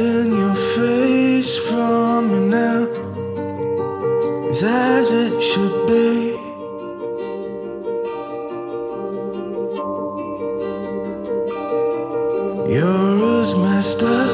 hiding your face from me now is as it should be. You're as messed up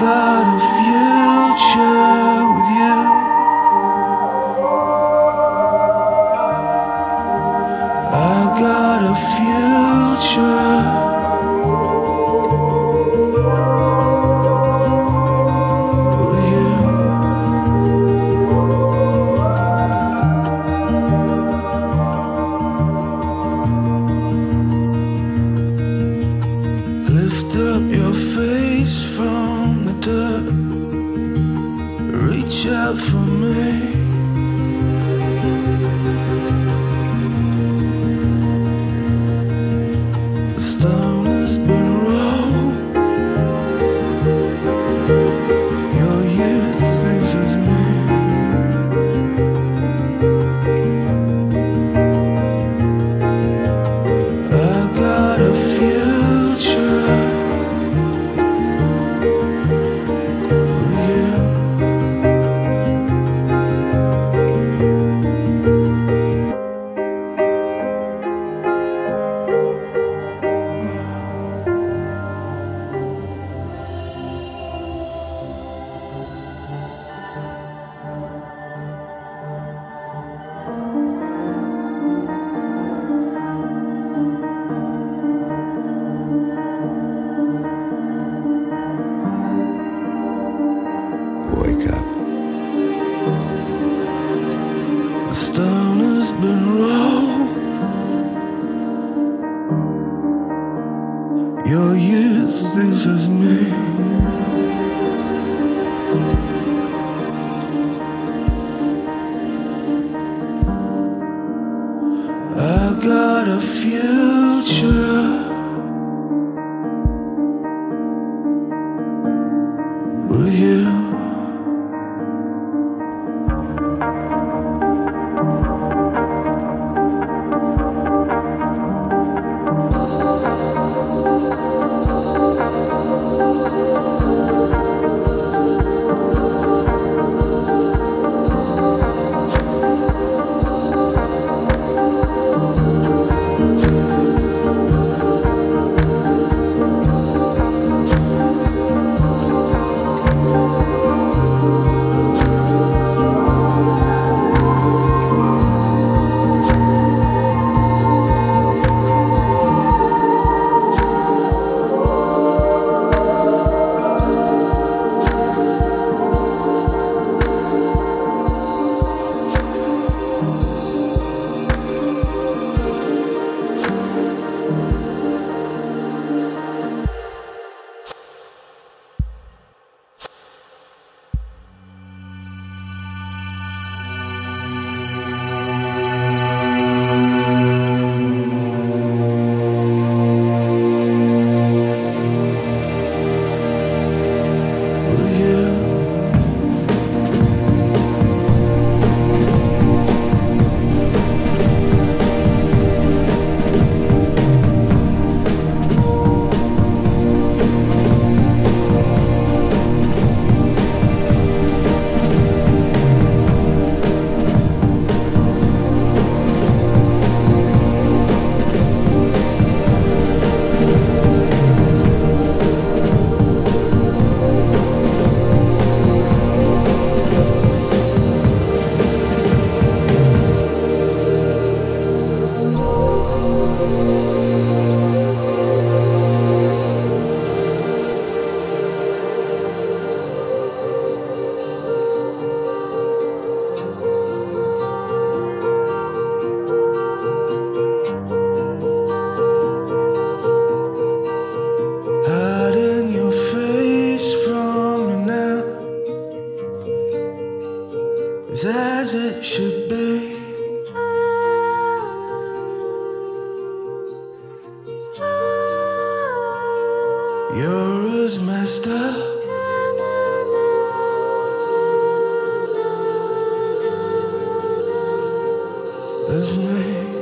got a future with you. I got a future. Out for me. Stone has been rolled. Your youth this is me. You're as messed up as me.